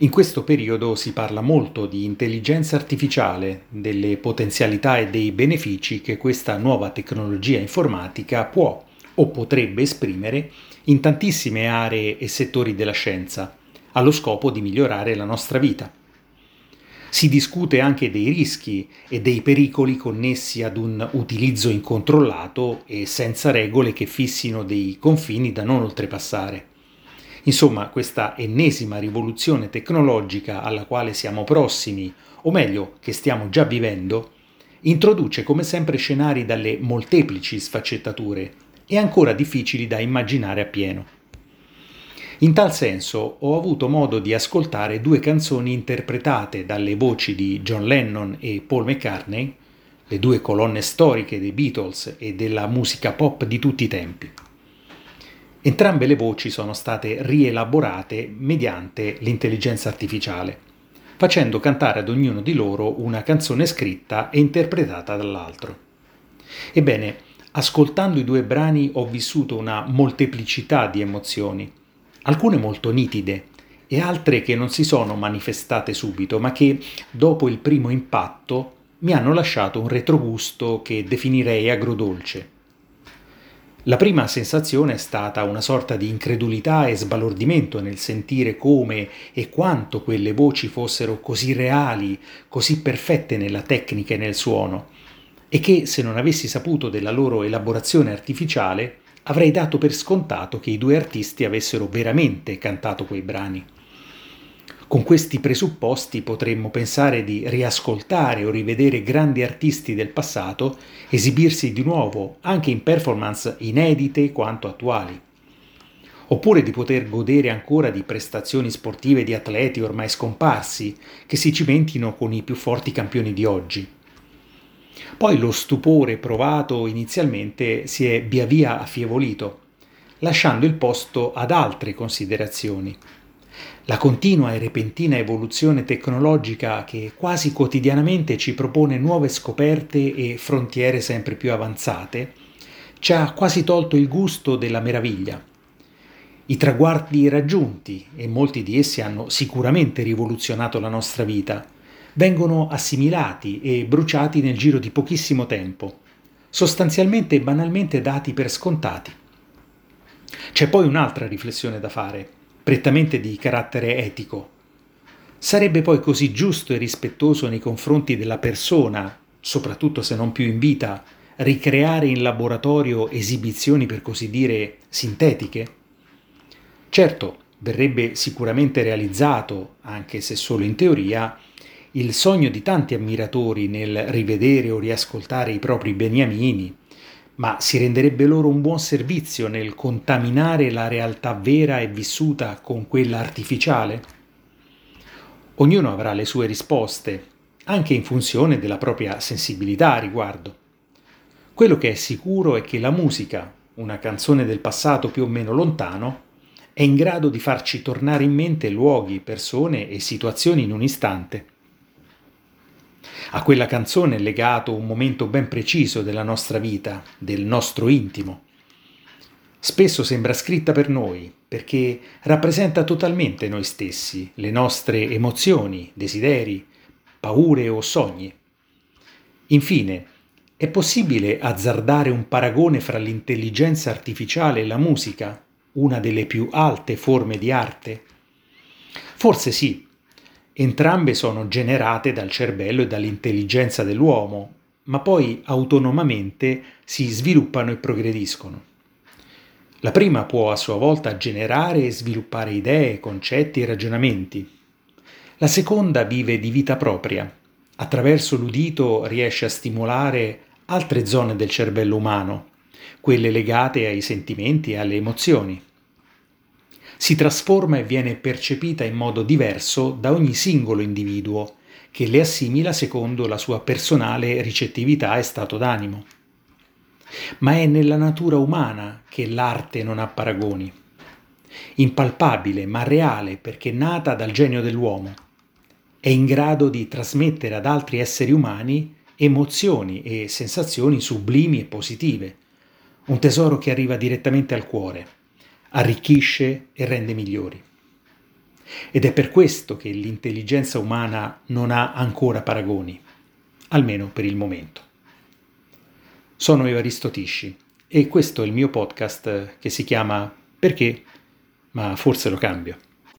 In questo periodo si parla molto di intelligenza artificiale, delle potenzialità e dei benefici che questa nuova tecnologia informatica può o potrebbe esprimere in tantissime aree e settori della scienza, allo scopo di migliorare la nostra vita. Si discute anche dei rischi e dei pericoli connessi ad un utilizzo incontrollato e senza regole che fissino dei confini da non oltrepassare. Insomma, questa ennesima rivoluzione tecnologica alla quale siamo prossimi, o meglio, che stiamo già vivendo, introduce come sempre scenari dalle molteplici sfaccettature e ancora difficili da immaginare appieno. In tal senso ho avuto modo di ascoltare due canzoni interpretate dalle voci di John Lennon e Paul McCartney, le due colonne storiche dei Beatles e della musica pop di tutti i tempi. Entrambe le voci sono state rielaborate mediante l'intelligenza artificiale, facendo cantare ad ognuno di loro una canzone scritta e interpretata dall'altro. Ebbene, ascoltando i due brani ho vissuto una molteplicità di emozioni, alcune molto nitide e altre che non si sono manifestate subito, ma che, dopo il primo impatto, mi hanno lasciato un retrogusto che definirei agrodolce. La prima sensazione è stata una sorta di incredulità e sbalordimento nel sentire come e quanto quelle voci fossero così reali, così perfette nella tecnica e nel suono, e che se non avessi saputo della loro elaborazione artificiale avrei dato per scontato che i due artisti avessero veramente cantato quei brani. Con questi presupposti potremmo pensare di riascoltare o rivedere grandi artisti del passato esibirsi di nuovo anche in performance inedite quanto attuali. Oppure di poter godere ancora di prestazioni sportive di atleti ormai scomparsi che si cimentino con i più forti campioni di oggi. Poi lo stupore provato inizialmente si è via via affievolito, lasciando il posto ad altre considerazioni la continua e repentina evoluzione tecnologica che quasi quotidianamente ci propone nuove scoperte e frontiere sempre più avanzate, ci ha quasi tolto il gusto della meraviglia. I traguardi raggiunti, e molti di essi hanno sicuramente rivoluzionato la nostra vita, vengono assimilati e bruciati nel giro di pochissimo tempo, sostanzialmente e banalmente dati per scontati. C'è poi un'altra riflessione da fare prettamente di carattere etico. Sarebbe poi così giusto e rispettoso nei confronti della persona, soprattutto se non più in vita, ricreare in laboratorio esibizioni per così dire sintetiche? Certo, verrebbe sicuramente realizzato, anche se solo in teoria, il sogno di tanti ammiratori nel rivedere o riascoltare i propri beniamini, ma si renderebbe loro un buon servizio nel contaminare la realtà vera e vissuta con quella artificiale? Ognuno avrà le sue risposte, anche in funzione della propria sensibilità a riguardo. Quello che è sicuro è che la musica, una canzone del passato più o meno lontano, è in grado di farci tornare in mente luoghi, persone e situazioni in un istante a quella canzone è legato un momento ben preciso della nostra vita, del nostro intimo. Spesso sembra scritta per noi, perché rappresenta totalmente noi stessi, le nostre emozioni, desideri, paure o sogni. Infine, è possibile azzardare un paragone fra l'intelligenza artificiale e la musica, una delle più alte forme di arte? Forse sì, Entrambe sono generate dal cervello e dall'intelligenza dell'uomo, ma poi autonomamente si sviluppano e progrediscono. La prima può a sua volta generare e sviluppare idee, concetti e ragionamenti. La seconda vive di vita propria. Attraverso l'udito riesce a stimolare altre zone del cervello umano, quelle legate ai sentimenti e alle emozioni si trasforma e viene percepita in modo diverso da ogni singolo individuo, che le assimila secondo la sua personale ricettività e stato d'animo. Ma è nella natura umana che l'arte non ha paragoni. Impalpabile ma reale perché nata dal genio dell'uomo. È in grado di trasmettere ad altri esseri umani emozioni e sensazioni sublimi e positive. Un tesoro che arriva direttamente al cuore arricchisce e rende migliori. Ed è per questo che l'intelligenza umana non ha ancora paragoni, almeno per il momento. Sono Evaristo Tisci e questo è il mio podcast che si chiama Perché? Ma forse lo cambio.